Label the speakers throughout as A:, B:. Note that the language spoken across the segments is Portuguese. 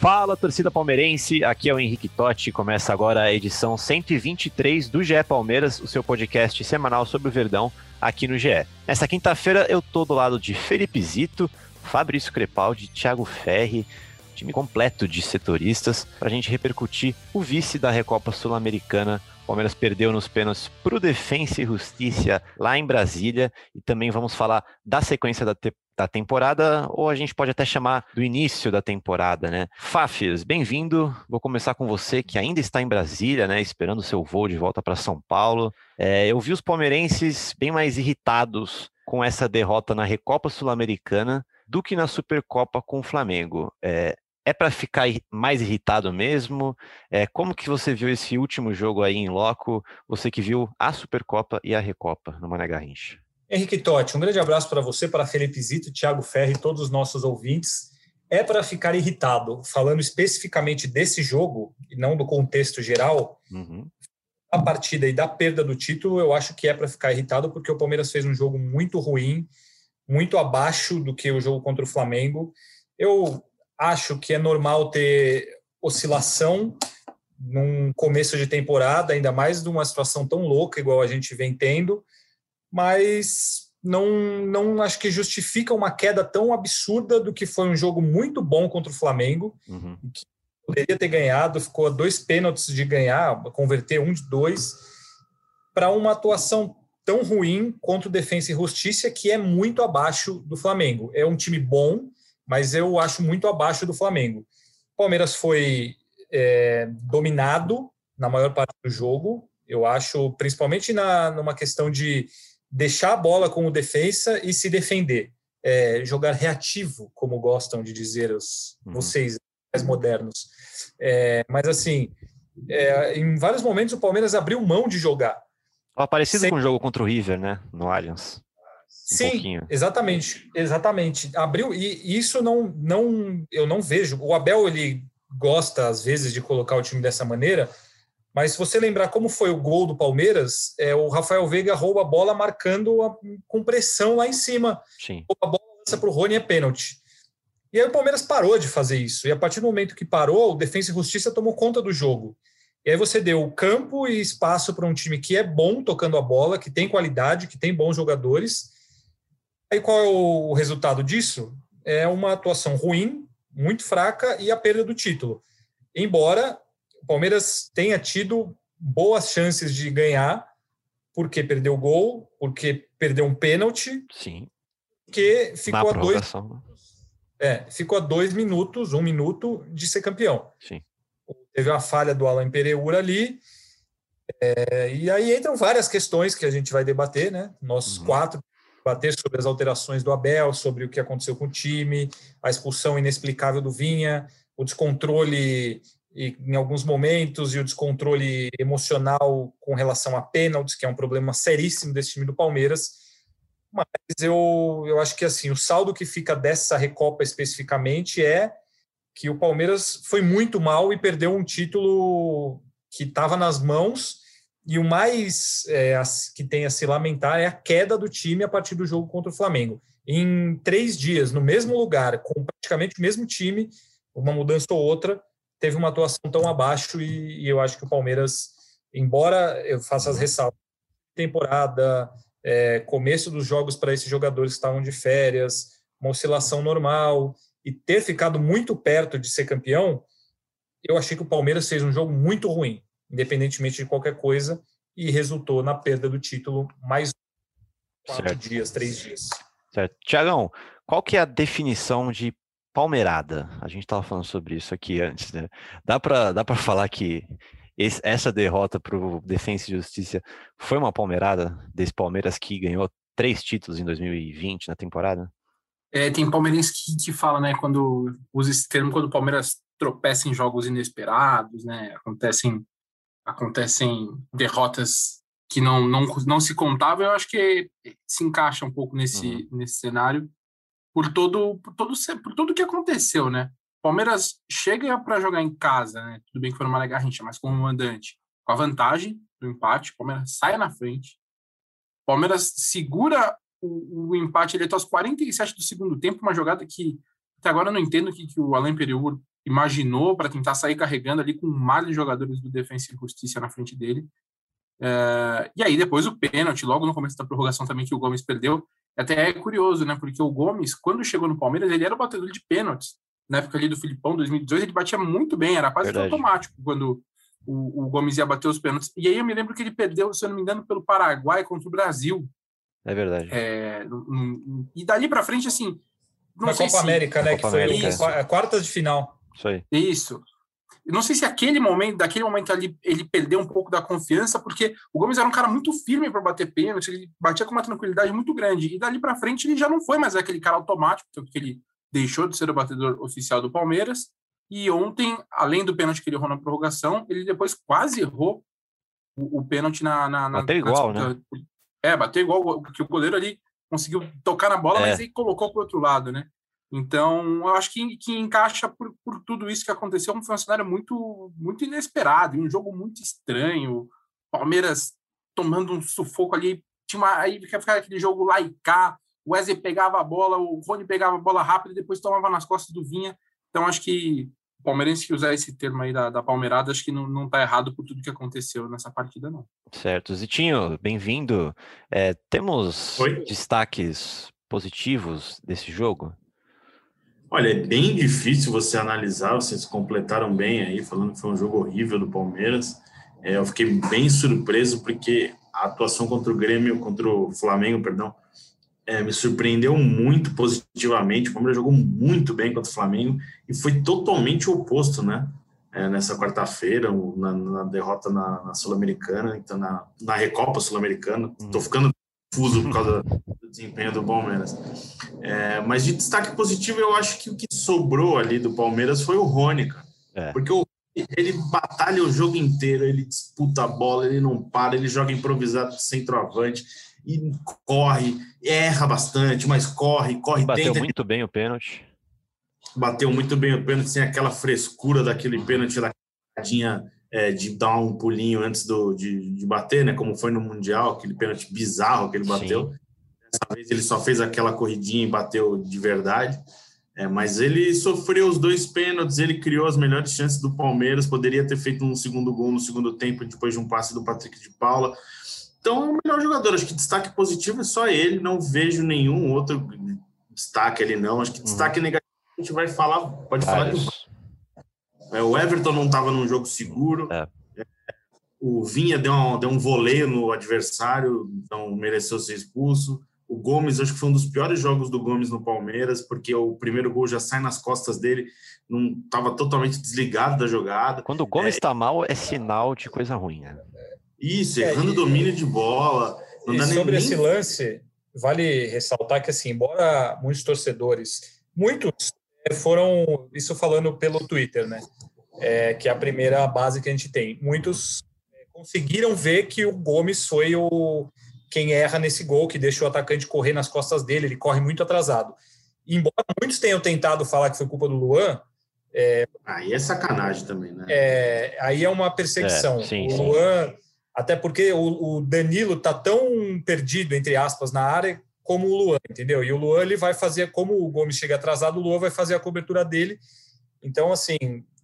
A: Fala, torcida palmeirense, aqui é o Henrique Totti. Começa agora a edição 123 do GE Palmeiras, o seu podcast semanal sobre o Verdão aqui no GE. Nessa quinta-feira eu tô do lado de Felipe Zito, Fabrício Crepaldi, Thiago Ferri, time completo de setoristas, para a gente repercutir o vice da Recopa Sul-Americana. O Palmeiras perdeu nos pênaltis pro Defensa e Justiça lá em Brasília e também vamos falar da sequência da, te da temporada, ou a gente pode até chamar do início da temporada, né? Fafias, bem-vindo. Vou começar com você que ainda está em Brasília, né? Esperando o seu voo de volta para São Paulo. É, eu vi os palmeirenses bem mais irritados com essa derrota na Recopa Sul-Americana do que na Supercopa com o Flamengo. É, é para ficar mais irritado mesmo? É, como que você viu esse último jogo aí em loco? Você que viu a Supercopa e a Recopa no Mané Garrincha.
B: Henrique Totti, um grande abraço para você, para Felipe Zito, Thiago Ferri e todos os nossos ouvintes. É para ficar irritado, falando especificamente desse jogo, e não do contexto geral, uhum. a partida e da perda do título, eu acho que é para ficar irritado, porque o Palmeiras fez um jogo muito ruim, muito abaixo do que o jogo contra o Flamengo. Eu acho que é normal ter oscilação num começo de temporada, ainda mais de uma situação tão louca igual a gente vem tendo mas não, não acho que justifica uma queda tão absurda do que foi um jogo muito bom contra o Flamengo, uhum. que poderia ter ganhado, ficou a dois pênaltis de ganhar, converter um de dois, para uma atuação tão ruim contra o Defensa e Justiça, que é muito abaixo do Flamengo. É um time bom, mas eu acho muito abaixo do Flamengo. O Palmeiras foi é, dominado na maior parte do jogo, eu acho, principalmente na, numa questão de deixar a bola com o defensa e se defender. É, jogar reativo, como gostam de dizer os, uhum. vocês mais modernos. É, mas assim, é, em vários momentos o Palmeiras abriu mão de jogar.
A: Parecido Sem... com o jogo contra o River, né? No Allianz.
B: Sim, pouquinho. exatamente, exatamente. Abriu e isso não, não, eu não vejo. O Abel ele gosta às vezes de colocar o time dessa maneira, mas se você lembrar como foi o gol do Palmeiras, é, o Rafael Veiga rouba a bola marcando a, com pressão lá em cima.
A: Sim.
B: A bola lança para o Rony é pênalti. E aí o Palmeiras parou de fazer isso. E a partir do momento que parou, o Defensa e Justiça tomou conta do jogo. E aí você deu campo e espaço para um time que é bom tocando a bola, que tem qualidade, que tem bons jogadores. Aí qual é o resultado disso? É uma atuação ruim, muito fraca e a perda do título. Embora o Palmeiras tenha tido boas chances de ganhar, porque perdeu o gol, porque perdeu um pênalti.
A: Sim.
B: Que ficou a dois. É, ficou a dois minutos, um minuto de ser campeão.
A: Sim.
B: Teve uma falha do Alan Pereira ali. É, e aí entram várias questões que a gente vai debater, né? Nós uhum. quatro debater sobre as alterações do Abel, sobre o que aconteceu com o time, a expulsão inexplicável do Vinha, o descontrole em alguns momentos e o descontrole emocional com relação a pênaltis, que é um problema seríssimo desse time do Palmeiras. Mas eu, eu acho que assim o saldo que fica dessa Recopa especificamente é que o Palmeiras foi muito mal e perdeu um título que estava nas mãos. E o mais é, que tem a se lamentar é a queda do time a partir do jogo contra o Flamengo. Em três dias, no mesmo lugar, com praticamente o mesmo time, uma mudança ou outra, teve uma atuação tão abaixo e, e eu acho que o Palmeiras, embora eu faça as ressalvas, temporada, é, começo dos jogos para esses jogadores que estavam de férias, uma oscilação normal e ter ficado muito perto de ser campeão, eu achei que o Palmeiras fez um jogo muito ruim, independentemente de qualquer coisa, e resultou na perda do título mais quatro certo. dias, três dias.
A: Certo. Tiagão, qual que é a definição de palmeirada. A gente estava falando sobre isso aqui antes, né? Dá para dá para falar que esse, essa derrota para o Defensa e Justiça foi uma palmeirada desse Palmeiras que ganhou três títulos em 2020 na temporada?
C: É, tem palmeirense que, que fala, né, quando usa esse termo, quando o Palmeiras tropeça em jogos inesperados, né, acontecem, acontecem derrotas que não, não, não se contavam, eu acho que se encaixa um pouco nesse, uhum. nesse cenário por todo, por todo por tudo que aconteceu, né? Palmeiras chega para jogar em casa, né? Tudo bem que foi numa garrincha, mas como mandante, com a vantagem do empate, Palmeiras sai na frente. Palmeiras segura o, o empate ele até aos 47 do segundo tempo, uma jogada que até agora eu não entendo o que, que o Alain Periur imaginou para tentar sair carregando ali com um mar de jogadores do Defensa e Justiça na frente dele. É, e aí depois o pênalti, logo no começo da prorrogação também que o Gomes perdeu. Até é curioso, né? Porque o Gomes, quando chegou no Palmeiras, ele era o batedor de pênaltis. Na época ali do Filipão, 2018, ele batia muito bem, era quase automático quando o, o, Gomes ia bater os pênaltis. E aí eu me lembro que ele perdeu, se eu não me engano, pelo Paraguai contra o Brasil.
A: É verdade.
C: É, e dali para frente, assim.
B: Na Copa se... América, né? Copa que América. foi a quarta de final.
A: Isso aí.
C: Isso. Eu não sei se aquele momento, daquele momento ali, ele perdeu um pouco da confiança, porque o Gomes era um cara muito firme para bater pênalti, ele batia com uma tranquilidade muito grande. E dali para frente ele já não foi mais aquele cara automático, que ele deixou de ser o batedor oficial do Palmeiras. E ontem, além do pênalti que ele errou na prorrogação, ele depois quase errou o, o pênalti na, na,
A: na. Bateu igual, né?
C: É, bateu igual, porque o goleiro ali conseguiu tocar na bola, é. mas aí colocou para o outro lado, né? Então, eu acho que, que encaixa por, por tudo isso que aconteceu. Foi um cenário muito, muito inesperado, um jogo muito estranho. Palmeiras tomando um sufoco ali. Tinha uma, aí ficar aquele jogo lá e cá. O Wesley pegava a bola, o Rony pegava a bola rápido e depois tomava nas costas do Vinha. Então, acho que o palmeirense que usar esse termo aí da, da palmeirada, acho que não, não tá errado por tudo que aconteceu nessa partida, não.
A: Certo. Zitinho, bem-vindo. É, temos Oi? destaques positivos desse jogo?
D: Olha, é bem difícil você analisar, vocês completaram bem aí, falando que foi um jogo horrível do Palmeiras. É, eu fiquei bem surpreso porque a atuação contra o Grêmio, contra o Flamengo, perdão, é, me surpreendeu muito positivamente. O Palmeiras jogou muito bem contra o Flamengo e foi totalmente o oposto, né? É, nessa quarta-feira, na, na, derrota na, na Sul-Americana, então na, na Recopa Sul-Americana. Estou hum. ficando confuso por causa do desempenho do Palmeiras. É, mas de destaque positivo, eu acho que o que sobrou ali do Palmeiras foi o Rony. É. Porque o, ele batalha o jogo inteiro, ele disputa a bola, ele não para, ele joga improvisado de centroavante e corre, erra bastante, mas corre, corre.
A: Bateu tenta... muito bem o pênalti.
D: Bateu muito bem o pênalti, sem aquela frescura daquele pênalti, daquela é, de dar um pulinho antes do, de, de, bater, né? Como foi no Mundial, aquele pênalti bizarro que ele bateu. Sim. Dessa vez ele só fez aquela corridinha e bateu de verdade. É, mas ele sofreu os dois pênaltis, ele criou as melhores chances do Palmeiras, poderia ter feito um segundo gol no segundo tempo, depois de um passe do Patrick de Paula. Então é o melhor jogador. Acho que destaque positivo é só ele. Não vejo nenhum outro destaque ali, não. Acho que destaque uhum. negativo a gente vai falar. Pode falar. É, o Everton não estava num jogo seguro. É. O Vinha deu, uma, deu um voleio no adversário, então mereceu ser expulso. O Gomes, acho que foi um dos piores jogos do Gomes no Palmeiras, porque o primeiro gol já sai nas costas dele, não estava totalmente desligado da jogada.
A: Quando o Gomes está é, mal, é sinal de coisa ruim. Né?
D: Isso, é, errando é, domínio de bola.
B: Não e sobre nem... esse lance, vale ressaltar que, assim, embora muitos torcedores, muitos foram, isso falando pelo Twitter, né? É, que é a primeira base que a gente tem. Muitos é, conseguiram ver que o Gomes foi o quem erra nesse gol, que deixa o atacante correr nas costas dele, ele corre muito atrasado. E, embora muitos tenham tentado falar que foi culpa do Luan,
D: é, aí é sacanagem também, né?
B: É, aí é uma perseguição. É, sim, o Luan sim até porque o, o Danilo tá tão perdido, entre aspas, na área como o Luan, entendeu? E o Luan ele vai fazer, como o Gomes chega atrasado, o Luan vai fazer a cobertura dele. Então, assim,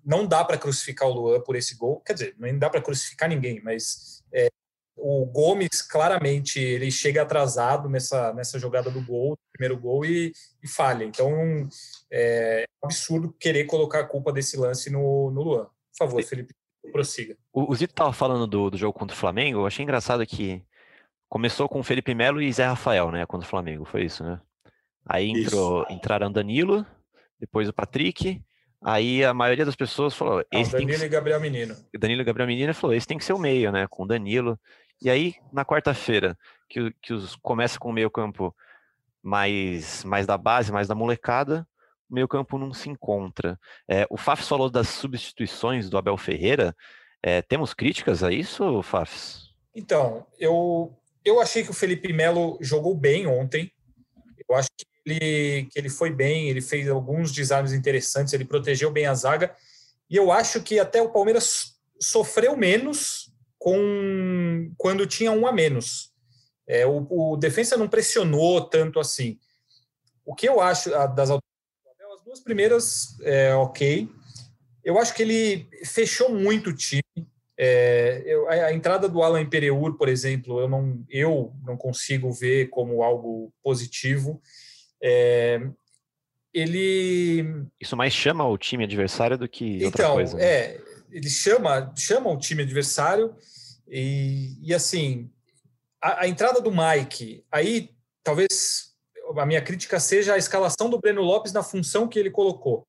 B: não dá para crucificar o Luan por esse gol. Quer dizer, não dá para crucificar ninguém, mas é, o Gomes claramente ele chega atrasado nessa, nessa jogada do gol, primeiro gol, e, e falha. Então, é absurdo querer colocar a culpa desse lance no, no Luan. Por favor, Felipe. Prossiga.
A: O, o Zito estava falando do, do jogo contra o Flamengo. Eu achei engraçado que começou com Felipe Melo e Zé Rafael, né? Contra o Flamengo. Foi isso, né? Aí entrou, isso. entraram Danilo, depois o Patrick, Aí a maioria das pessoas falou. Esse
B: Danilo
A: tem que...
B: e Gabriel Menino.
A: Danilo e Gabriel Menino falou: esse tem que ser o meio, né? Com Danilo. E aí, na quarta-feira, que, que os começa com o meio-campo mais, mais da base, mais da molecada, o meio-campo não se encontra. É, o Fafs falou das substituições do Abel Ferreira. É, temos críticas a isso, Fafs?
B: Então, eu, eu achei que o Felipe Melo jogou bem ontem. Eu acho que ele, que ele foi bem, ele fez alguns designs interessantes, ele protegeu bem a zaga. E eu acho que até o Palmeiras sofreu menos com quando tinha um a menos. É, o, o defensa não pressionou tanto assim. O que eu acho das as duas primeiras, é, ok. Eu acho que ele fechou muito o time. É, eu, a, entrada do Alan Pereur, por exemplo, eu não, eu não consigo ver como algo positivo. É, ele.
A: Isso mais chama o time adversário do que
B: então,
A: outra coisa.
B: Né? É, ele chama, chama o time adversário e, e assim, a, a, entrada do Mike, aí talvez a minha crítica seja a escalação do Breno Lopes na função que ele colocou.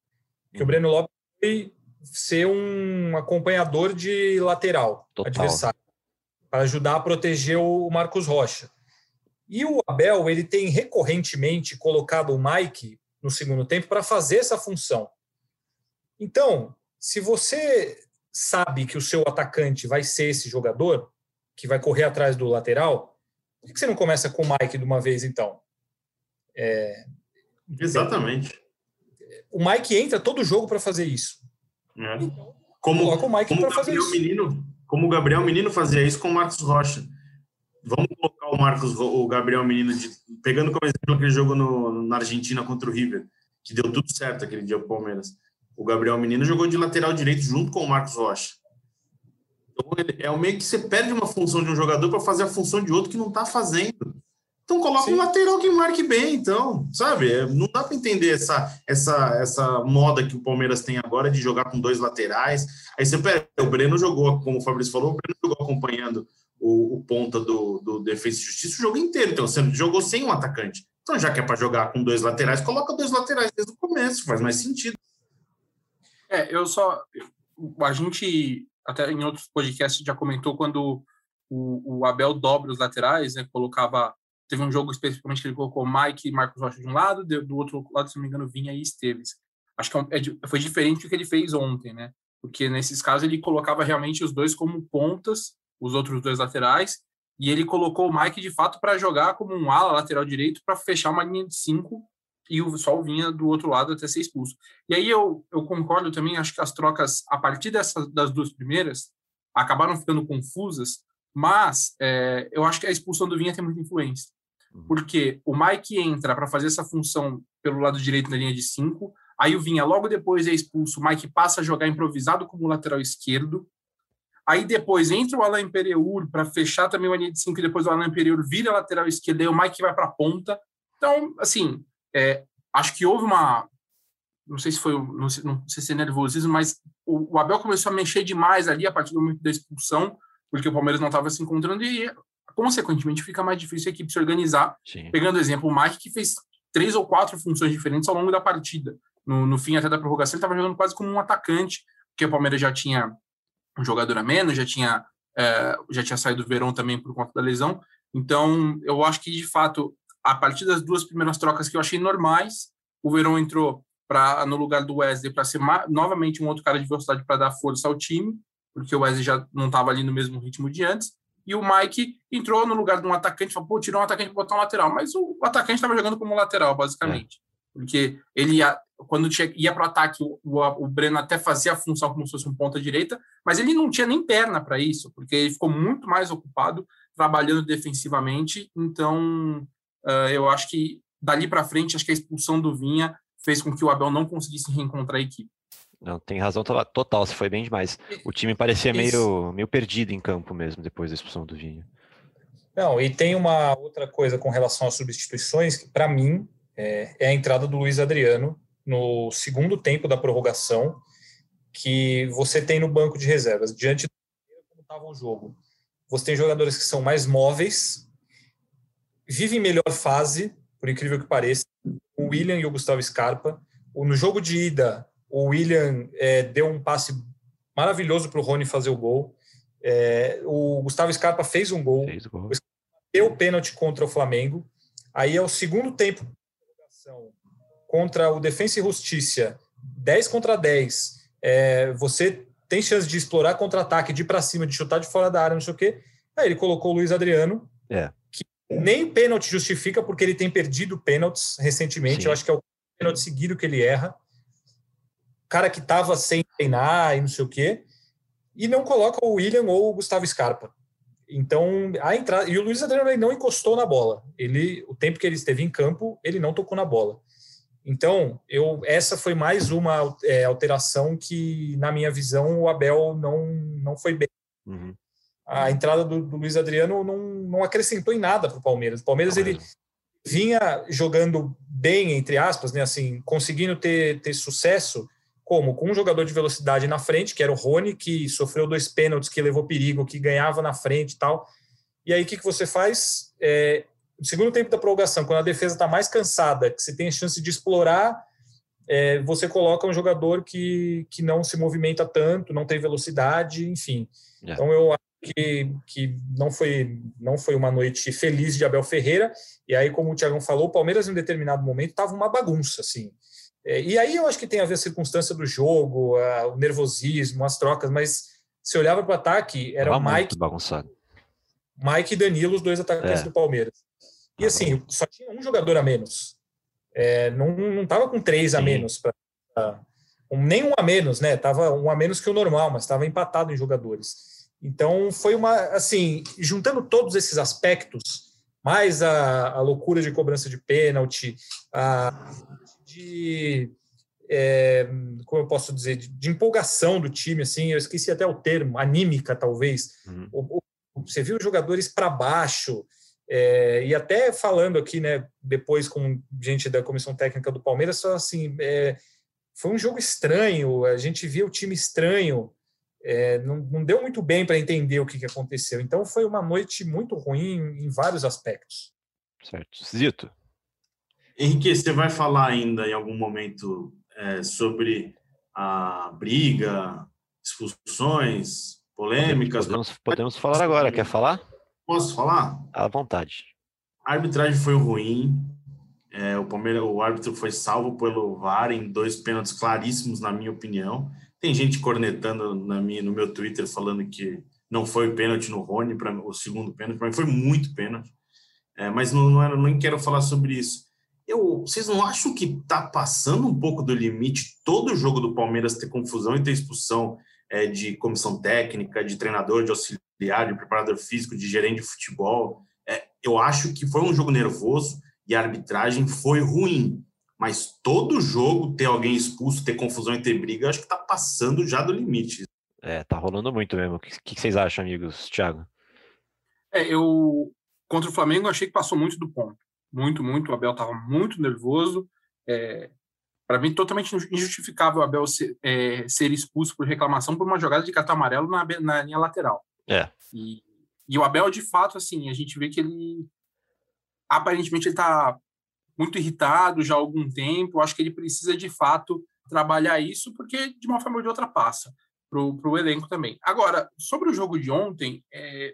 B: Que o uhum. Breno Lopes foi ser um acompanhador de lateral Total. adversário, para ajudar a proteger o Marcos Rocha. E o Abel, ele tem recorrentemente colocado o Mike no segundo tempo para fazer essa função. Então, se você sabe que o seu atacante vai ser esse jogador, que vai correr atrás do lateral, por que você não começa com o Mike de uma vez, então?
D: É... Exatamente.
B: O Mike entra todo jogo para fazer isso.
D: É. Então, como, o Mike para fazer isso. Menino, como o Gabriel Menino fazia isso com o Marcos Rocha. Vamos colocar o Marcos, o Gabriel Menino, de, pegando como exemplo aquele jogo no, na Argentina contra o River, que deu tudo certo aquele dia o Palmeiras. O Gabriel Menino jogou de lateral direito junto com o Marcos Rocha. Então, é o meio que você perde uma função de um jogador para fazer a função de outro que não está fazendo. Então coloca Sim. um lateral que marque bem, então, sabe? É, não dá para entender essa, essa, essa moda que o Palmeiras tem agora de jogar com dois laterais. Aí você pega, o Breno jogou, como o Fabrício falou, o Breno jogou acompanhando o, o ponta do, do Defesa e Justiça o jogo inteiro. Então, você jogou sem um atacante. Então, já que é para jogar com dois laterais, coloca dois laterais desde o começo, faz mais sentido.
C: É, eu só. A gente, até em outros podcasts, já comentou quando o, o Abel dobra os laterais, né? Colocava. Teve um jogo especificamente que ele colocou Mike e Marcos Rocha de um lado, do outro lado, se não me engano, Vinha e Esteves. Acho que é, é foi diferente do que ele fez ontem, né? Porque nesses casos ele colocava realmente os dois como pontas os outros dois laterais, e ele colocou o Mike de fato para jogar como um ala lateral direito para fechar uma linha de cinco e o Sol vinha do outro lado até ser expulso. E aí eu, eu concordo também, acho que as trocas, a partir dessas, das duas primeiras, acabaram ficando confusas, mas é, eu acho que a expulsão do Vinha tem muita influência. Uhum. Porque o Mike entra para fazer essa função pelo lado direito na linha de cinco, aí o Vinha logo depois é expulso, o Mike passa a jogar improvisado como lateral esquerdo, Aí depois entra o Alain Pereur para fechar também uma linha de cinco, e depois o Alain Pereur vira lateral esquerdo, e o Mike vai para a ponta. Então, assim, é, acho que houve uma. Não sei se foi. Não sei, não sei se é nervosismo, mas o, o, Abel começou a mexer demais ali a partir do momento da expulsão, porque o Palmeiras não estava se encontrando, e consequentemente fica mais difícil a equipe se organizar. Sim. Pegando o exemplo, o Mike, que fez três ou quatro funções diferentes ao longo da partida. No, no fim, até da prorrogação, ele estava jogando quase como um atacante, porque o Palmeiras já tinha um jogador a menos, já tinha, é, já tinha saído do Verão também por conta da lesão. Então, eu acho que, de fato, a partir das duas primeiras trocas que eu achei normais, o Verão entrou para no lugar do Wesley para ser novamente um outro cara de velocidade para dar força ao time, porque o Wesley já não estava ali no mesmo ritmo de antes. E o Mike entrou no lugar de um atacante, falou, pô, tirou um atacante para botar um lateral. Mas o, atacante estava jogando como lateral, basicamente. É. Porque ele ia, quando ia para o ataque, o, Breno até fazia a função como se fosse um ponta direita, mas ele não tinha nem perna para isso, porque ele ficou muito mais ocupado trabalhando defensivamente. Então, uh, eu acho que dali para frente, acho que a expulsão do Vinha fez com que o Abel não conseguisse reencontrar a equipe.
A: Não, tem razão total, você foi bem demais. O time parecia meio, meio perdido em campo mesmo depois da expulsão do Vinha.
B: Não, e tem uma outra coisa com relação às substituições que, para mim, é, é a entrada do Luiz Adriano no segundo tempo da prorrogação, que você tem no banco de reservas, diante do como estava o jogo. Você tem jogadores que são mais móveis, vivem melhor fase, por incrível que pareça, o William e o Gustavo Scarpa. No jogo de ida, o William é, deu um passe maravilhoso para o Rony fazer o gol. É, o Gustavo Scarpa fez um gol, fez gol. deu o pênalti contra o Flamengo. Aí é o segundo tempo contra o Defensa e Justiça, 10 contra 10. É, você tem chance de explorar contra-ataque, de ir para cima, de chutar de fora da área, não sei o quê. Aí ele colocou o Luiz Adriano,
A: é.
B: que nem pênalti justifica, porque ele tem perdido pênaltis recentemente. Sim. Eu acho que é o pênalti seguido que ele erra. Cara que estava sem treinar e não sei o quê. E não coloca o William ou o Gustavo Scarpa. Então, a entrada. E o Luiz Adriano não encostou na bola. Ele, o tempo que ele esteve em campo, ele não tocou na bola. Então, eu, essa foi mais uma é, alteração que, na minha visão, o Abel não, não foi bem.
A: Uhum.
B: A entrada do, do, Luiz Adriano não, não acrescentou em nada para o Palmeiras. O Palmeiras ele vinha jogando bem, entre aspas, né, assim, conseguindo ter, ter sucesso, como com um jogador de velocidade na frente, que era o Rony, que sofreu dois pênaltis, que levou perigo, que ganhava na frente e tal. E aí, o que, que você faz? É, no segundo tempo da prorrogação, quando a defesa está mais cansada, que você tem a chance de explorar, é, você coloca um jogador que, que não se movimenta tanto, não tem velocidade, enfim. É. Então eu acho que, que não, foi, não foi uma noite feliz de Abel Ferreira. E aí, como o Tiagão falou, o Palmeiras em um determinado momento estava uma bagunça, assim. É, e aí eu acho que tem a ver a circunstância do jogo, a, o nervosismo, as trocas, mas se olhava para o ataque, era o Mike.
A: Bagunçado.
B: Mike e Danilo, os dois atacantes é. do Palmeiras. E assim, só tinha um jogador a menos. É, não estava com três a menos. Pra, um, nem um a menos, né? Tava um a menos que o normal, mas estava empatado em jogadores. Então foi uma. Assim, juntando todos esses aspectos, mais a, a loucura de cobrança de pênalti, a, de. É, como eu posso dizer, de, de, empolgação do time, assim, eu esqueci até o termo, anímica, talvez. Uhum. O, o, você viu os jogadores para baixo, é, e até falando aqui, né, depois com gente da comissão técnica do Palmeiras, só assim, é, foi um jogo estranho, a gente viu o time estranho, é, não, não, deu muito bem para entender o que, que, aconteceu. Então foi uma noite muito ruim em, vários aspectos.
A: Certo. Zito.
D: Henrique, você vai falar ainda em algum momento é, sobre a briga, expulsões, polêmicas?
A: Podemos, podemos falar agora. Quer falar?
D: Posso falar?
A: À vontade.
D: A arbitragem foi ruim. É, o Palmeiras, o árbitro foi salvo pelo VAR em dois pênaltis claríssimos, na minha opinião. Tem gente cornetando na minha, no meu Twitter falando que não foi pênalti no Rony, para o segundo pênalti, para mim foi muito pênalti. É, mas não, não era, nem quero falar sobre isso. Eu, vocês não acham que está passando um pouco do limite todo jogo do Palmeiras ter confusão e ter expulsão é, de comissão técnica, de treinador, de auxiliar, de preparador físico, de gerente de futebol. É, eu acho que foi um jogo nervoso e a arbitragem foi ruim. Mas todo jogo ter alguém expulso, ter confusão e ter briga, acho que está passando já do limite.
A: É, tá rolando muito mesmo. O que, que vocês acham, amigos? Thiago?
C: É, eu contra o Flamengo achei que passou muito do ponto. Muito, muito. O Abel estava muito nervoso. É, para mim, totalmente injustificável o Abel ser, é, ser, expulso por reclamação por uma jogada de cartão amarelo na, na linha lateral.
A: É.
C: E, e o Abel, de fato, assim, a gente vê que ele aparentemente ele está muito irritado já há algum tempo. Eu acho que ele precisa, de fato, trabalhar isso, porque de uma forma ou de outra passa para o elenco também. Agora, sobre o jogo de ontem, é,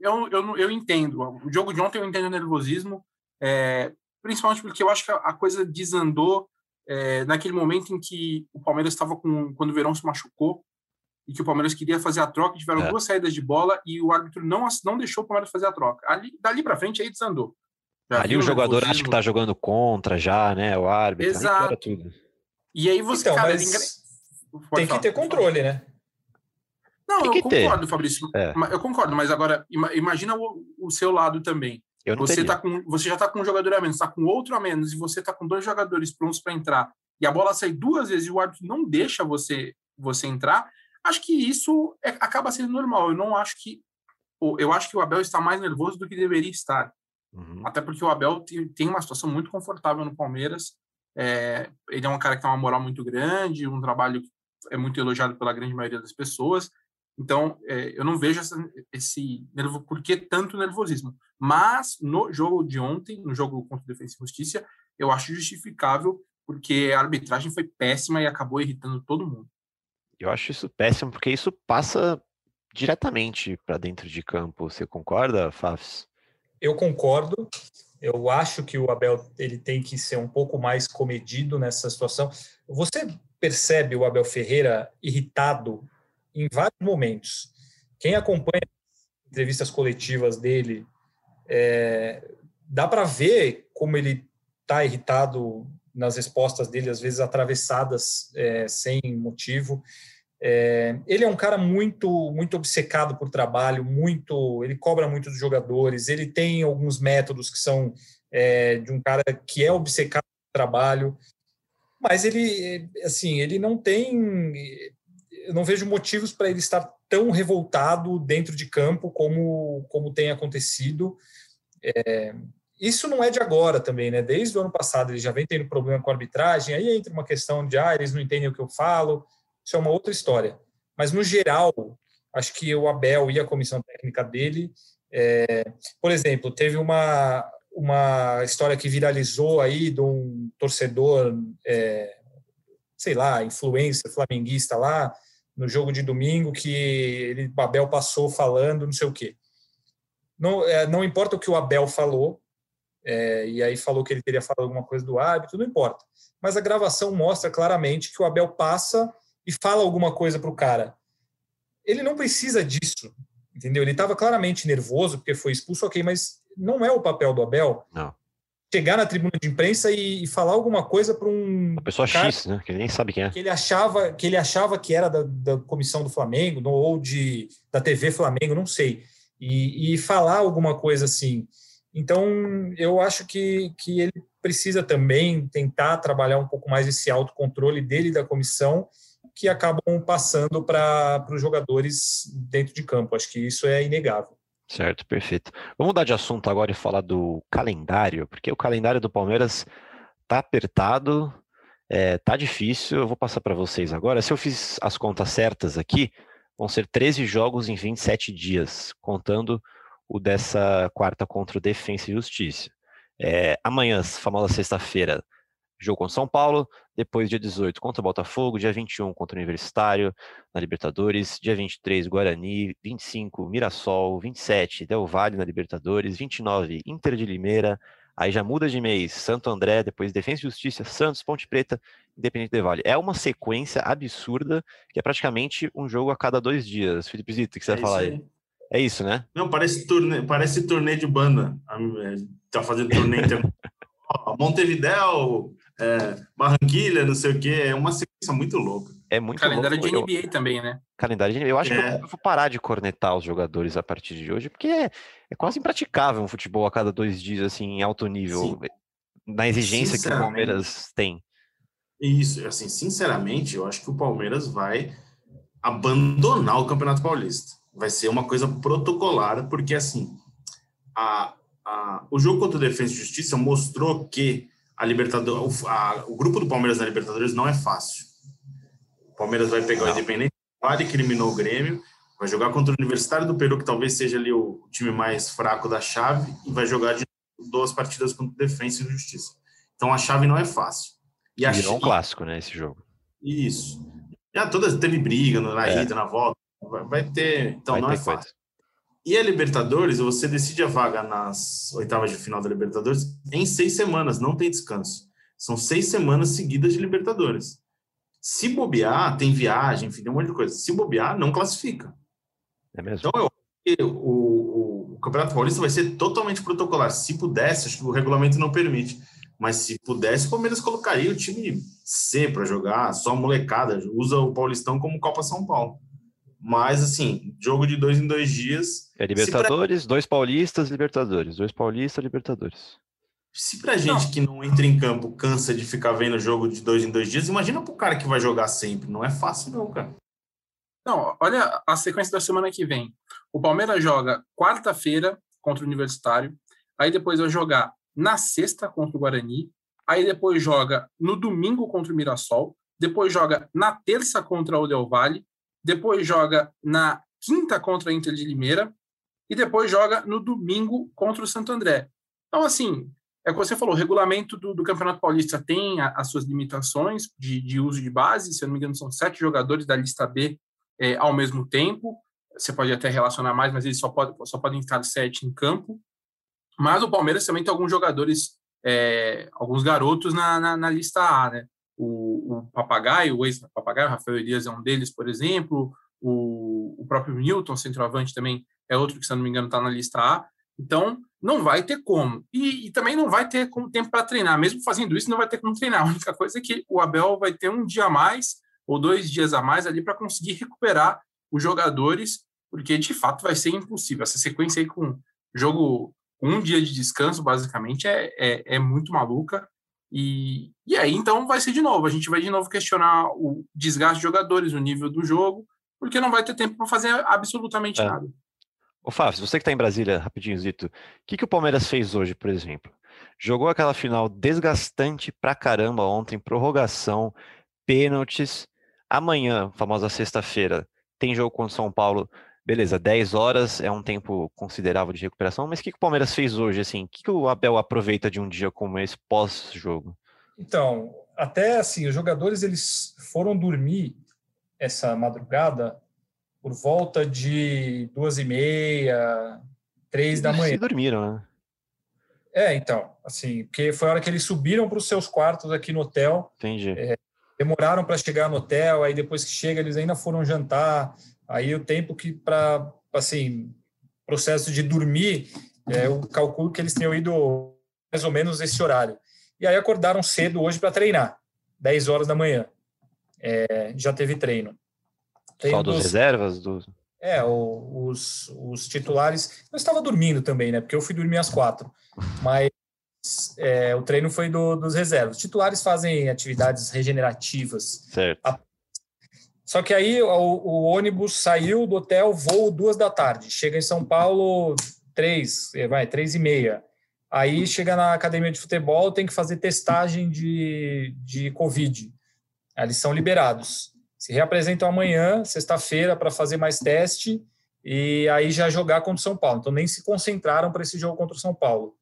C: eu, eu, eu entendo. O jogo de ontem eu entendo o nervosismo, é, principalmente porque eu acho que a, coisa desandou é, naquele momento em que o Palmeiras estava com quando o Verão se machucou e que o Palmeiras queria fazer a troca, tiveram é. duas saídas de bola e o árbitro não não deixou o Palmeiras fazer a troca. Ali, dali para frente aí desandou.
A: Já Ali o jogador acha que está jogando contra já, né? O árbitro.
C: Exato. Tudo. E aí você,
B: então, cara, mas... tem que ter controle, né?
C: Não, eu concordo, ter. Fabrício. É. Eu concordo, mas agora imagina o, o seu lado também você, tá com, você já está com um jogador a menos, está com outro a menos, e você está com dois jogadores prontos para entrar, e a bola sai duas vezes e o árbitro não deixa você, você entrar, acho que isso é, acaba sendo normal. Eu não acho que. Eu acho que o Abel está mais nervoso do que deveria estar. Uhum. Até porque o Abel tem uma situação muito confortável no Palmeiras. É, ele é um cara que tem uma moral muito grande, um trabalho que é muito elogiado pela grande maioria das pessoas. Então, é, eu não vejo essa, esse nervo, por que tanto nervosismo. Mas no jogo de ontem, no jogo contra o Defensa e Justiça, eu acho justificável, porque a arbitragem foi péssima e acabou irritando todo mundo.
A: Eu acho isso péssimo, porque isso passa diretamente para dentro de campo. Você concorda, Fafs?
B: Eu concordo. Eu acho que o Abel ele tem que ser um pouco mais comedido nessa situação. Você percebe o Abel Ferreira irritado em vários momentos. Quem acompanha entrevistas coletivas dele, é, dá para ver como ele está irritado nas respostas dele, às vezes atravessadas é, sem motivo. É, ele é um cara muito muito obcecado por trabalho, muito ele cobra muito dos jogadores. Ele tem alguns métodos que são é, de um cara que é obcecado por trabalho, mas ele assim ele não tem eu não vejo motivos para ele estar tão revoltado dentro de campo como como tem acontecido. É, isso não é de agora também, né? Desde o ano passado ele já vem tendo problema com a arbitragem. Aí entra uma questão de ah, eles não entendem o que eu falo isso é uma outra história. Mas, no geral, acho que o Abel e a comissão técnica dele, é, por exemplo, teve uma, uma história que viralizou aí de um torcedor, é, sei lá, influência flamenguista lá, no jogo de domingo, que ele, Abel passou falando não sei o quê. Não, é, não importa o que o Abel falou, é, e aí falou que ele teria falado alguma coisa do árbitro, não importa. Mas a gravação mostra claramente que o Abel passa e fala alguma coisa para o cara. Ele não precisa disso, entendeu? Ele estava claramente nervoso porque foi expulso, ok, mas não é o papel do Abel.
A: Não.
B: Chegar na tribuna de imprensa e, e falar alguma coisa para um.
A: Uma pessoa X, né? Que ele nem sabe quem é.
B: Que ele achava que, ele achava que era da, da comissão do Flamengo ou de, da TV Flamengo, não sei. E, e falar alguma coisa assim. Então, eu acho que, que ele precisa também tentar trabalhar um pouco mais esse autocontrole dele da comissão que acabam passando para os jogadores dentro de campo. Acho que isso é inegável.
A: Certo, perfeito. Vamos mudar de assunto agora e falar do calendário, porque o calendário do Palmeiras tá apertado, é, tá difícil. Eu vou passar para vocês agora. Se eu fiz as contas certas aqui, vão ser 13 jogos em 27 dias, contando o dessa quarta contra o Defensa e Justiça. É, amanhã, famosa sexta-feira, jogo contra São Paulo, depois dia 18 contra o Botafogo, dia 21 contra o Universitário na Libertadores, dia 23 Guarani, 25 Mirassol, 27 Del Valle na Libertadores, 29 Inter de Limeira, aí já muda de mês, Santo André, depois Defesa e Justiça, Santos, Ponte Preta, Independente Del Valle. É uma sequência absurda, que é praticamente um jogo a cada dois dias. Felipe Zito, o que você é vai falar aí? aí? É isso, né?
D: Não, parece turnê, parece turnê de banda. Tá fazendo turnê Montevideo, é, Barranquilha, não sei o quê. É uma sequência muito louca.
A: É muito
C: Calendário
A: louco.
C: de NBA eu, também, né?
A: Calendário. Eu acho é. que eu vou parar de cornetar os jogadores a partir de hoje, porque é, é quase impraticável um futebol a cada dois dias, assim, em alto nível, Sim. na exigência que o Palmeiras tem.
D: Isso, assim, sinceramente, eu acho que o Palmeiras vai abandonar o Campeonato Paulista. Vai ser uma coisa protocolar, porque, assim, a, a, o jogo contra o Defesa e Justiça mostrou que a Libertadores, a, o grupo do Palmeiras na Libertadores não é fácil. O Palmeiras vai pegar não. o Independente, Vale eliminou o Grêmio, vai jogar contra o Universitário do Peru, que talvez seja ali o time mais fraco da chave, e vai jogar de duas partidas contra o Defensa e Justiça. Então a chave não é fácil.
A: E a Virou um clássico, né, esse jogo.
D: Isso. Já todas teve briga na é. ida, na volta. Vai, ter. Então vai não é fácil. Coisa. E a Libertadores, você decide a vaga nas oitavas de final da Libertadores em seis semanas, não tem descanso. São seis semanas seguidas de Libertadores. Se bobear, tem viagem, enfim, tem um monte de coisa. Se bobear, não classifica.
A: É mesmo?
D: Então, eu, o, o, o Campeonato Paulista vai ser totalmente protocolar. Se pudesse, acho que o regulamento não permite. Mas se pudesse, o Palmeiras colocaria o time C para jogar, só molecada, usa o Paulistão como Copa São Paulo. Mas, assim, jogo de dois em dois dias.
A: É Libertadores, dois paulistas, Libertadores. Dois paulistas, Libertadores.
D: Se pra gente não. que não entra em campo cansa de ficar vendo jogo de dois em dois dias, imagina pro cara que vai jogar sempre. Não é fácil, não, cara.
C: Não, olha a sequência da semana que vem. O Palmeiras joga quarta-feira contra o Universitário, aí depois vai jogar na sexta contra o Guarani, aí depois joga no domingo contra o Mirassol, depois joga na terça contra o Del Valle, depois joga na quinta contra a Inter de Limeira e depois joga no domingo contra o Santo André. Então, assim, é o que você falou, o regulamento do, do Campeonato Paulista tem a, as suas limitações de, de, uso de base, se eu não me engano, são sete jogadores da lista B é, ao mesmo tempo. Você pode até relacionar mais, mas eles só, pode, só podem estar sete em campo. Mas o Palmeiras também tem alguns jogadores, é, alguns garotos na, na, na, lista A, né? O, o Papagaio, o ex-Papagaio, Rafael Elias é um deles, por exemplo. O, o próprio Newton, centroavante, também é outro que, se eu não me engano, está na lista A. Então, não vai ter como. E, e também não vai ter como tempo para treinar. Mesmo fazendo isso, não vai ter como treinar. A única coisa é que o Abel vai ter um dia a mais ou dois dias a mais ali para conseguir recuperar os jogadores, porque de fato vai ser impossível. Essa sequência aí com jogo um dia de descanso, basicamente, é, é, é muito maluca. E, e aí, então, vai ser de novo. A gente vai de novo questionar o desgaste de jogadores, o nível do jogo, porque não vai ter tempo para fazer absolutamente é. nada.
A: Ô Fábio, você que está em Brasília, rapidinho, Zito, o que, que o Palmeiras fez hoje, por exemplo? Jogou aquela final desgastante pra caramba ontem, prorrogação, pênaltis. Amanhã, famosa sexta-feira, tem jogo contra o São Paulo. Beleza, 10 horas é um tempo considerável de recuperação, mas o que, que o Palmeiras fez hoje? Assim, o que, que o Abel aproveita de um dia como esse pós-jogo?
B: Então, até assim, os jogadores eles foram dormir essa madrugada por volta de duas e meia, três da manhã.
A: Se dormiram, né?
B: É, então, assim, porque foi a hora que eles subiram para os seus quartos aqui no hotel.
A: Entendi.
B: É, demoraram para chegar no hotel, aí depois que chega eles ainda foram jantar. Aí o tempo que para, assim, processo de dormir, é, eu calculo que eles tenham ido mais ou menos esse horário. E aí acordaram cedo hoje para treinar, 10 horas da manhã. É, já teve treino.
A: Só dos, reservas? Do...
B: É, o, os, os titulares. Eu estava dormindo também, né? Porque eu fui dormir às quatro. Mas é, o treino foi do, dos reservas. Os titulares fazem atividades regenerativas.
A: Certo.
B: Só que aí o, o, ônibus saiu do hotel, voo duas da tarde. Chega em São Paulo três, é, vai, três e meia. Aí chega na academia de futebol, tem que fazer testagem de, de Covid. Eles são liberados se reapresentam amanhã, sexta-feira, para fazer mais teste e aí já jogar contra o São Paulo. Então nem se concentraram para esse jogo contra o São Paulo.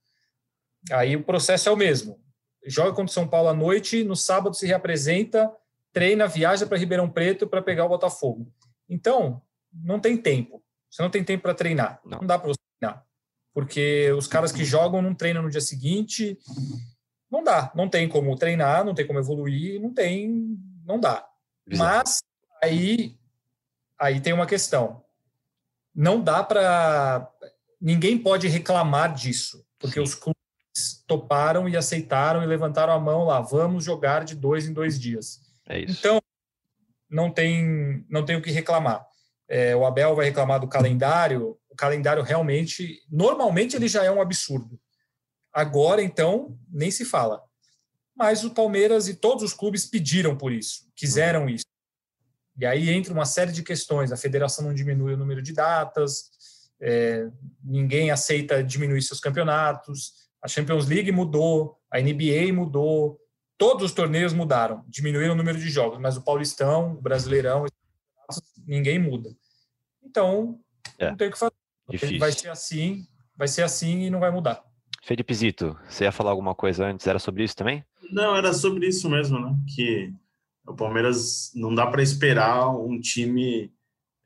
B: Aí o processo é o mesmo. Joga contra o São Paulo à noite, no sábado se reapresenta, treina, viaja para Ribeirão Preto para pegar o Botafogo. Então, não tem tempo. Você não tem tempo para treinar. Não, não dá para você treinar. Porque os caras que jogam não treinam no dia seguinte. Não dá. Não tem como treinar, não tem como evoluir, não tem. Não dá. Mas aí, aí tem uma questão. Não dá para. Ninguém pode reclamar disso, porque Sim. os clubes toparam e aceitaram e levantaram a mão lá. Vamos jogar de dois em dois dias.
A: É isso.
B: Então, não tem, não tem o que reclamar. É, o Abel vai reclamar do calendário. O calendário realmente, normalmente, ele já é um absurdo. Agora, então, nem se fala mas o Palmeiras e todos os clubes pediram por isso, quiseram isso. E aí entra uma série de questões. A federação não diminui o número de datas, é, ninguém aceita diminuir seus campeonatos, a Champions League mudou, a NBA mudou, todos os torneios mudaram, diminuíram o número de jogos, mas o Paulistão, o Brasileirão, ninguém muda. Então, é, não tem o que fazer. Difícil. Vai ser assim, vai ser assim e não vai mudar.
A: Felipe Zito, você ia falar alguma coisa antes? Era sobre isso também?
D: Não, era sobre isso mesmo, né? Que o Palmeiras não dá para esperar um time.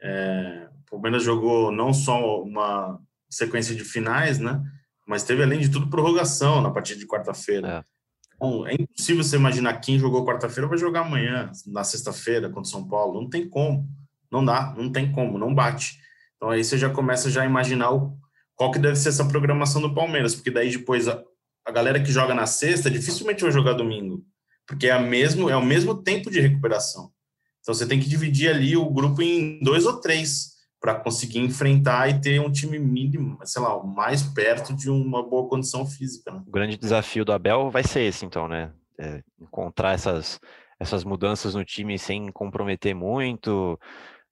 D: É, o Palmeiras jogou não só uma sequência de finais, né? Mas teve, além de tudo, prorrogação na partida de quarta-feira. É. Bom, é impossível você imaginar quem jogou quarta-feira vai jogar amanhã, na sexta-feira, contra o São Paulo. Não tem como. Não dá, não tem como, não bate. Então aí você já começa já a imaginar o qual que deve ser essa programação do Palmeiras, porque daí depois a, a galera que joga na sexta dificilmente vai jogar domingo, porque é, a mesmo, é o mesmo tempo de recuperação. Então você tem que dividir ali o grupo em dois ou três para conseguir enfrentar e ter um time mínimo, sei lá, mais perto de uma boa condição física. Né?
A: O grande desafio do Abel vai ser esse, então, né? É encontrar essas, essas mudanças no time sem comprometer muito,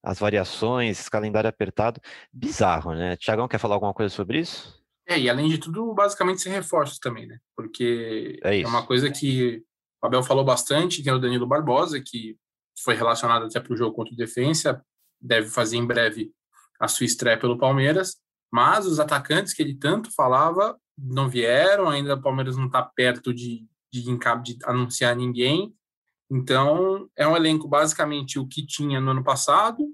A: as variações, esse calendário apertado. Bizarro, né? Tiagão, quer falar alguma coisa sobre isso?
C: É, e além de tudo, basicamente, ser reforços também, né? Porque é, é, uma coisa que o Abel falou bastante, é o Danilo Barbosa, que foi relacionado até para o jogo contra o Defensa, deve fazer em breve a sua estreia pelo Palmeiras, mas os atacantes que ele tanto falava não vieram, ainda o Palmeiras não está perto de, de, de anunciar ninguém. Então, é um elenco basicamente o que tinha no ano passado,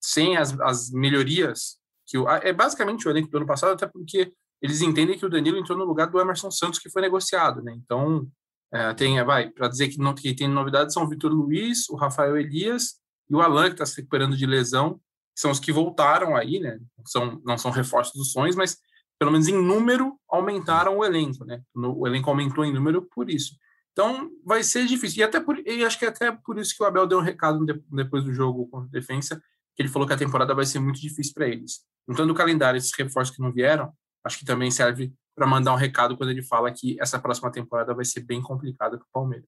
C: sem as, as melhorias. que o, É basicamente o elenco do ano passado, até porque eles entendem que o Danilo entrou no lugar do Emerson Santos, que foi negociado. Né? Então, é, tem, vai, para dizer que, não, que tem novidades, são o Vitor Luiz, o Rafael Elias e o Alan, que está se recuperando de lesão, que são os que voltaram aí, né? São, não são reforços dos sonhos, mas pelo menos em número aumentaram o elenco, né? O elenco aumentou em número por isso. Então vai ser difícil. E até por, e acho que é até por isso que o Abel deu um recado depois do jogo contra a defesa, que ele falou que a temporada vai ser muito difícil para eles. Então, no calendário, esses reforços que não vieram, acho que também serve para mandar um recado quando ele fala que essa próxima temporada vai ser bem complicada para o Palmeiras.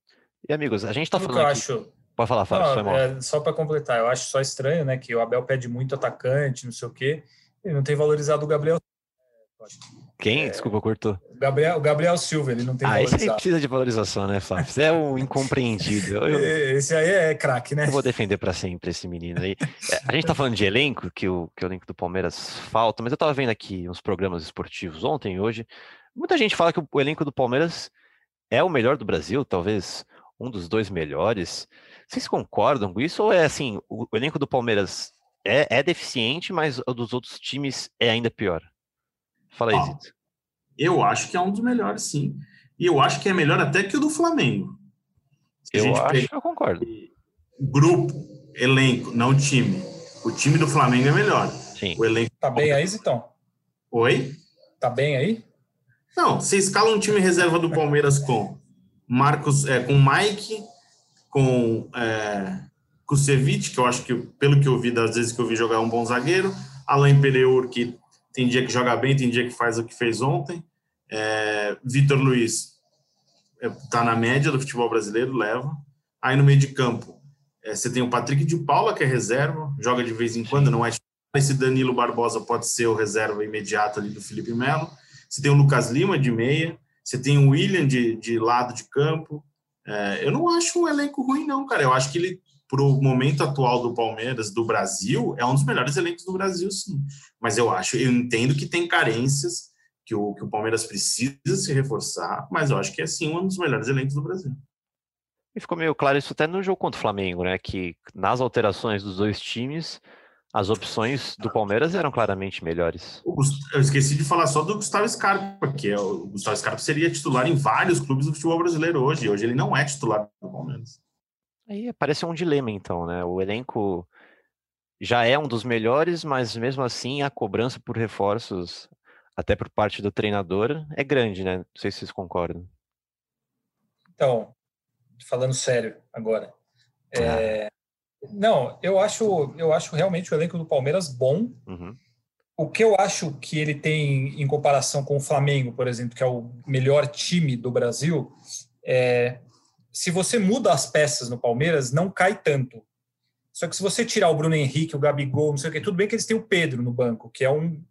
A: E amigos, a gente está falando.
B: Eu
A: aqui...
B: acho.
A: Pode falar, Fábio.
B: Não, é, só para completar, eu acho só estranho, né, que o Abel pede muito atacante, não sei o quê, ele não tem valorizado o Gabriel.
A: Quem? É, Desculpa, cortou.
B: Gabriel, o Gabriel Silva, ele não tem
A: ah, esse aí precisa de valorização, né, Fábio? Você é um incompreendido. Eu,
B: esse aí é craque, né?
A: Eu vou defender para sempre esse menino aí. É, a gente tá falando de elenco, que o, que o elenco do Palmeiras falta, mas eu tava vendo aqui uns programas esportivos ontem e hoje. Muita gente fala que o elenco do Palmeiras é o melhor do Brasil, talvez um dos dois melhores. Vocês concordam com isso? Ou é assim, o, o elenco do Palmeiras é, é, deficiente, mas o dos outros times é ainda pior? Fala aí, Zito.
D: Eu acho que é um dos melhores, sim. E eu acho que é melhor até que o do Flamengo.
A: Se eu acho, eu concordo.
D: Grupo, elenco, não time. O time do Flamengo é melhor.
A: Sim.
D: O elenco...
B: Tá bem aí, Zitão?
D: Oi?
B: Tá bem aí?
D: Não, você escala um time reserva do Palmeiras com Marcos, é, com Mike, com é, Kusevich, que eu acho que, pelo que eu vi, das vezes que eu vi jogar, é um bom zagueiro. Alain Pereur, que tem dia que joga bem, tem dia que faz o que fez ontem. É, Vitor Luiz está é, na média do futebol brasileiro, leva. Aí no meio de campo, é, você tem o Patrick de Paula, que é reserva, joga de vez em quando, não é esse Danilo Barbosa pode ser o reserva imediato ali do Felipe Melo. Você tem o Lucas Lima de meia, você tem o William de, de lado de campo, é, eu não acho um elenco ruim, não, cara. Eu acho que ele, para o momento atual do Palmeiras, do Brasil, é um dos melhores elencos do Brasil, sim. Mas eu acho, eu entendo que tem carências, que o, que o Palmeiras precisa se reforçar, mas eu acho que é sim um dos melhores elencos do Brasil.
A: E ficou meio claro isso até no jogo contra o Flamengo, né? Que nas alterações dos dois times, as opções do Palmeiras eram claramente melhores.
D: Eu esqueci de falar só do Gustavo Scarpa, que é o Gustavo Scarpa seria titular em vários clubes do futebol brasileiro hoje. Hoje ele não é titular do Palmeiras.
A: Aí parece um dilema, então, né? O elenco já é um dos melhores, mas mesmo assim a cobrança por reforços, até por parte do treinador, é grande, né? Não sei se vocês concordam.
B: Então, falando sério agora. É, ah. Não, eu acho, eu acho realmente o elenco do Palmeiras bom.
A: Uhum.
B: O que eu acho que ele tem em comparação com o Flamengo, por exemplo, que é o melhor time do Brasil, é se você muda as peças no Palmeiras, não cai tanto. Só que se você tirar o Bruno Henrique, o Gabigol, não sei o que, tudo bem que eles têm o Pedro no banco, que é um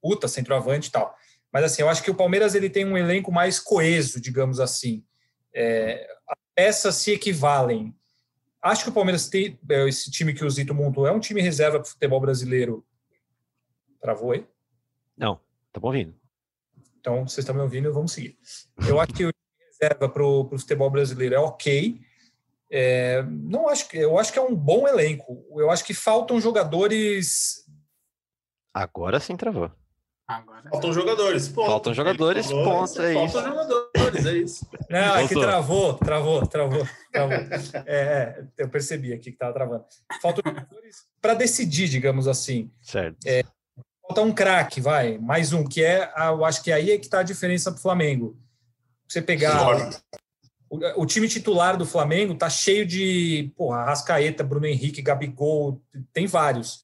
B: puta centroavante e tal. Mas assim, eu acho que o Palmeiras ele tem um elenco mais coeso, digamos assim. É, as peças se equivalem. Acho que o Palmeiras tem é, esse time que o Zito montou é um time reserva para o futebol brasileiro. Travou aí?
A: Não, tá ouvindo.
B: Então, vocês estão me ouvindo, vamos seguir. Eu acho que o reserva para o futebol brasileiro é ok. É, não acho que eu acho que é um bom elenco. Eu acho que faltam jogadores.
A: Agora sim travou.
D: Agora... Faltam jogadores, ponto.
A: Faltam jogadores, ponto, é
D: Faltam isso. jogadores, é isso.
B: Não, aqui travou, travou, travou, travou. É, é, eu percebi aqui que estava travando. Faltam jogadores para decidir, digamos assim.
A: Certo.
B: É, falta um craque, vai, mais um, que é, eu acho que aí é que está a diferença para o Flamengo. Você pegar o, o, time titular do Flamengo tá cheio de, porra, Arrascaeta, Bruno Henrique, Gabigol, tem vários.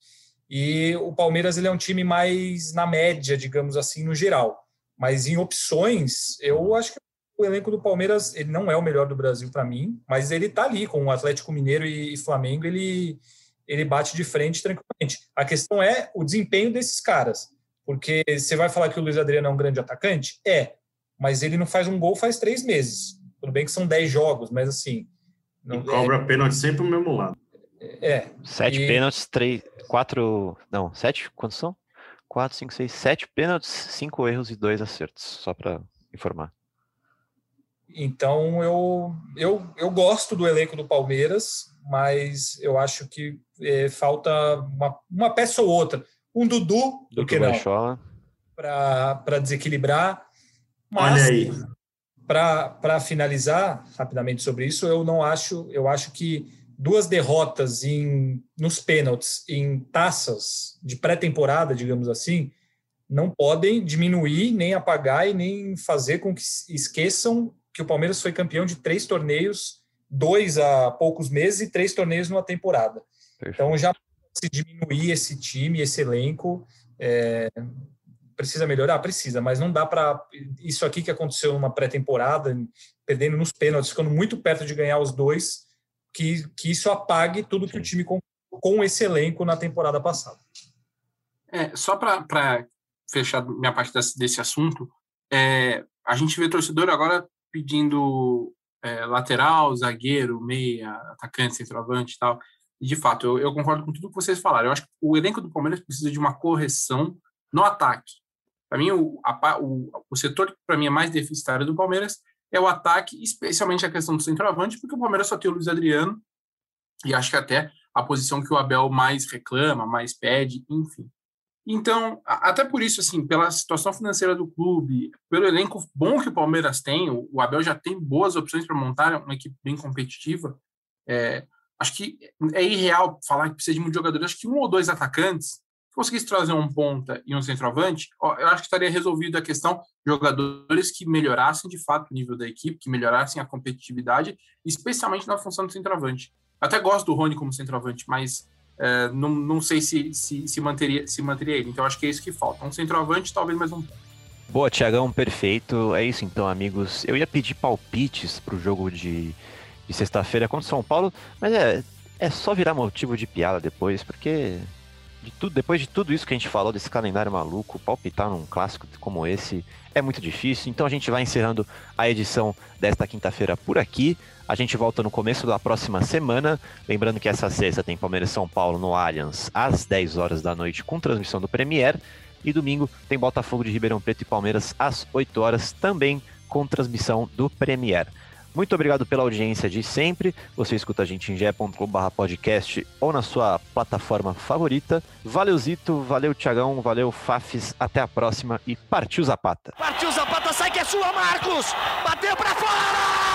B: E o Palmeiras ele é um time mais na média, digamos assim, no geral. Mas em opções, eu acho que o elenco do Palmeiras ele não é o melhor do Brasil para mim, mas ele está ali com o Atlético Mineiro e, Flamengo, ele ele bate de frente tranquilamente. A questão é o desempenho desses caras, porque você vai falar que o Luiz Adriano é um grande atacante, é, mas ele não faz um gol faz três meses. Tudo bem que são dez jogos, mas assim.
D: Não, e cobra é, pênalti sempre o mesmo lado.
B: É.
A: Sete e... pênaltis, três, quatro. Não, sete? Quantos são? quatro, cinco, seis, sete pênaltis, cinco erros e dois acertos, só para informar.
B: Então eu, eu, eu gosto do elenco do Palmeiras, mas eu acho que é, falta uma, uma peça ou outra. Um Dudu, do que não? Para desequilibrar. Mas, Olha aí. Para finalizar rapidamente sobre isso, eu não acho, eu acho que duas derrotas em, nos pênaltis em taças de pré-temporada, digamos assim, não podem diminuir, nem apagar e nem fazer com que esqueçam que o Palmeiras foi campeão de três torneios, dois há poucos meses e três torneios numa temporada. Perfeito. Então já se diminuir esse time, esse elenco, é, precisa melhorar? Precisa, mas não dá para. Isso aqui que aconteceu numa pré-temporada, perdendo nos pênaltis, ficando muito perto de ganhar os dois, que, que isso apague tudo que o time com, com esse elenco na temporada passada.
C: É, só para fechar minha parte desse, desse assunto, é, a gente vê torcedor agora pedindo é, lateral, zagueiro, meia, atacante, centroavante e tal. E, de fato, eu, eu, concordo com tudo que vocês falaram. Eu acho que o elenco do Palmeiras precisa de uma correção no ataque. Para mim, o, a, o, o setor que para mim é mais deficitário do Palmeiras é o ataque, especialmente a questão do centroavante, porque o Palmeiras só tem o Luiz Adriano e acho que até a posição que o Abel mais reclama, mais pede, enfim. Então, até por isso, assim, pela situação financeira do clube, pelo elenco bom que o Palmeiras tem, o Abel já tem boas opções para montar uma equipe bem competitiva. É, acho que é irreal falar que precisa de muitos jogadores. Acho que um ou dois atacantes, conseguisse trazer um ponta e um centroavante, eu acho que estaria resolvido a questão jogadores que melhorassem de fato o nível da equipe, que melhorassem a competitividade, especialmente na função do centroavante. Até gosto do Rony como centroavante, mas é, não, não sei se, se, se, manteria, se manteria ele. Então acho que é isso que falta. Um centroavante, talvez mais um
A: Boa, Tiagão, perfeito. É isso então, amigos. Eu ia pedir palpites para o jogo de, de sexta-feira contra São Paulo, mas é, é só virar motivo de piada depois, porque de tudo, depois de tudo isso que a gente falou desse calendário maluco, palpitar num clássico como esse é muito difícil. Então a gente vai encerrando a edição desta quinta-feira por aqui. A gente volta no começo da próxima semana. Lembrando que essa sexta tem Palmeiras São Paulo no Allianz às 10 horas da noite com transmissão do Premier. E domingo tem Botafogo de Ribeirão Preto e Palmeiras às 8 horas também com transmissão do Premier. Muito obrigado pela audiência de sempre. Você escuta a gente em ge.com.br podcast ou na sua plataforma favorita. Valeu, Zito. Valeu, Tiagão. Valeu, Fafis. Até a próxima e partiu Zapata.
E: Partiu Zapata, sai que é sua, Marcos! Bateu para fora!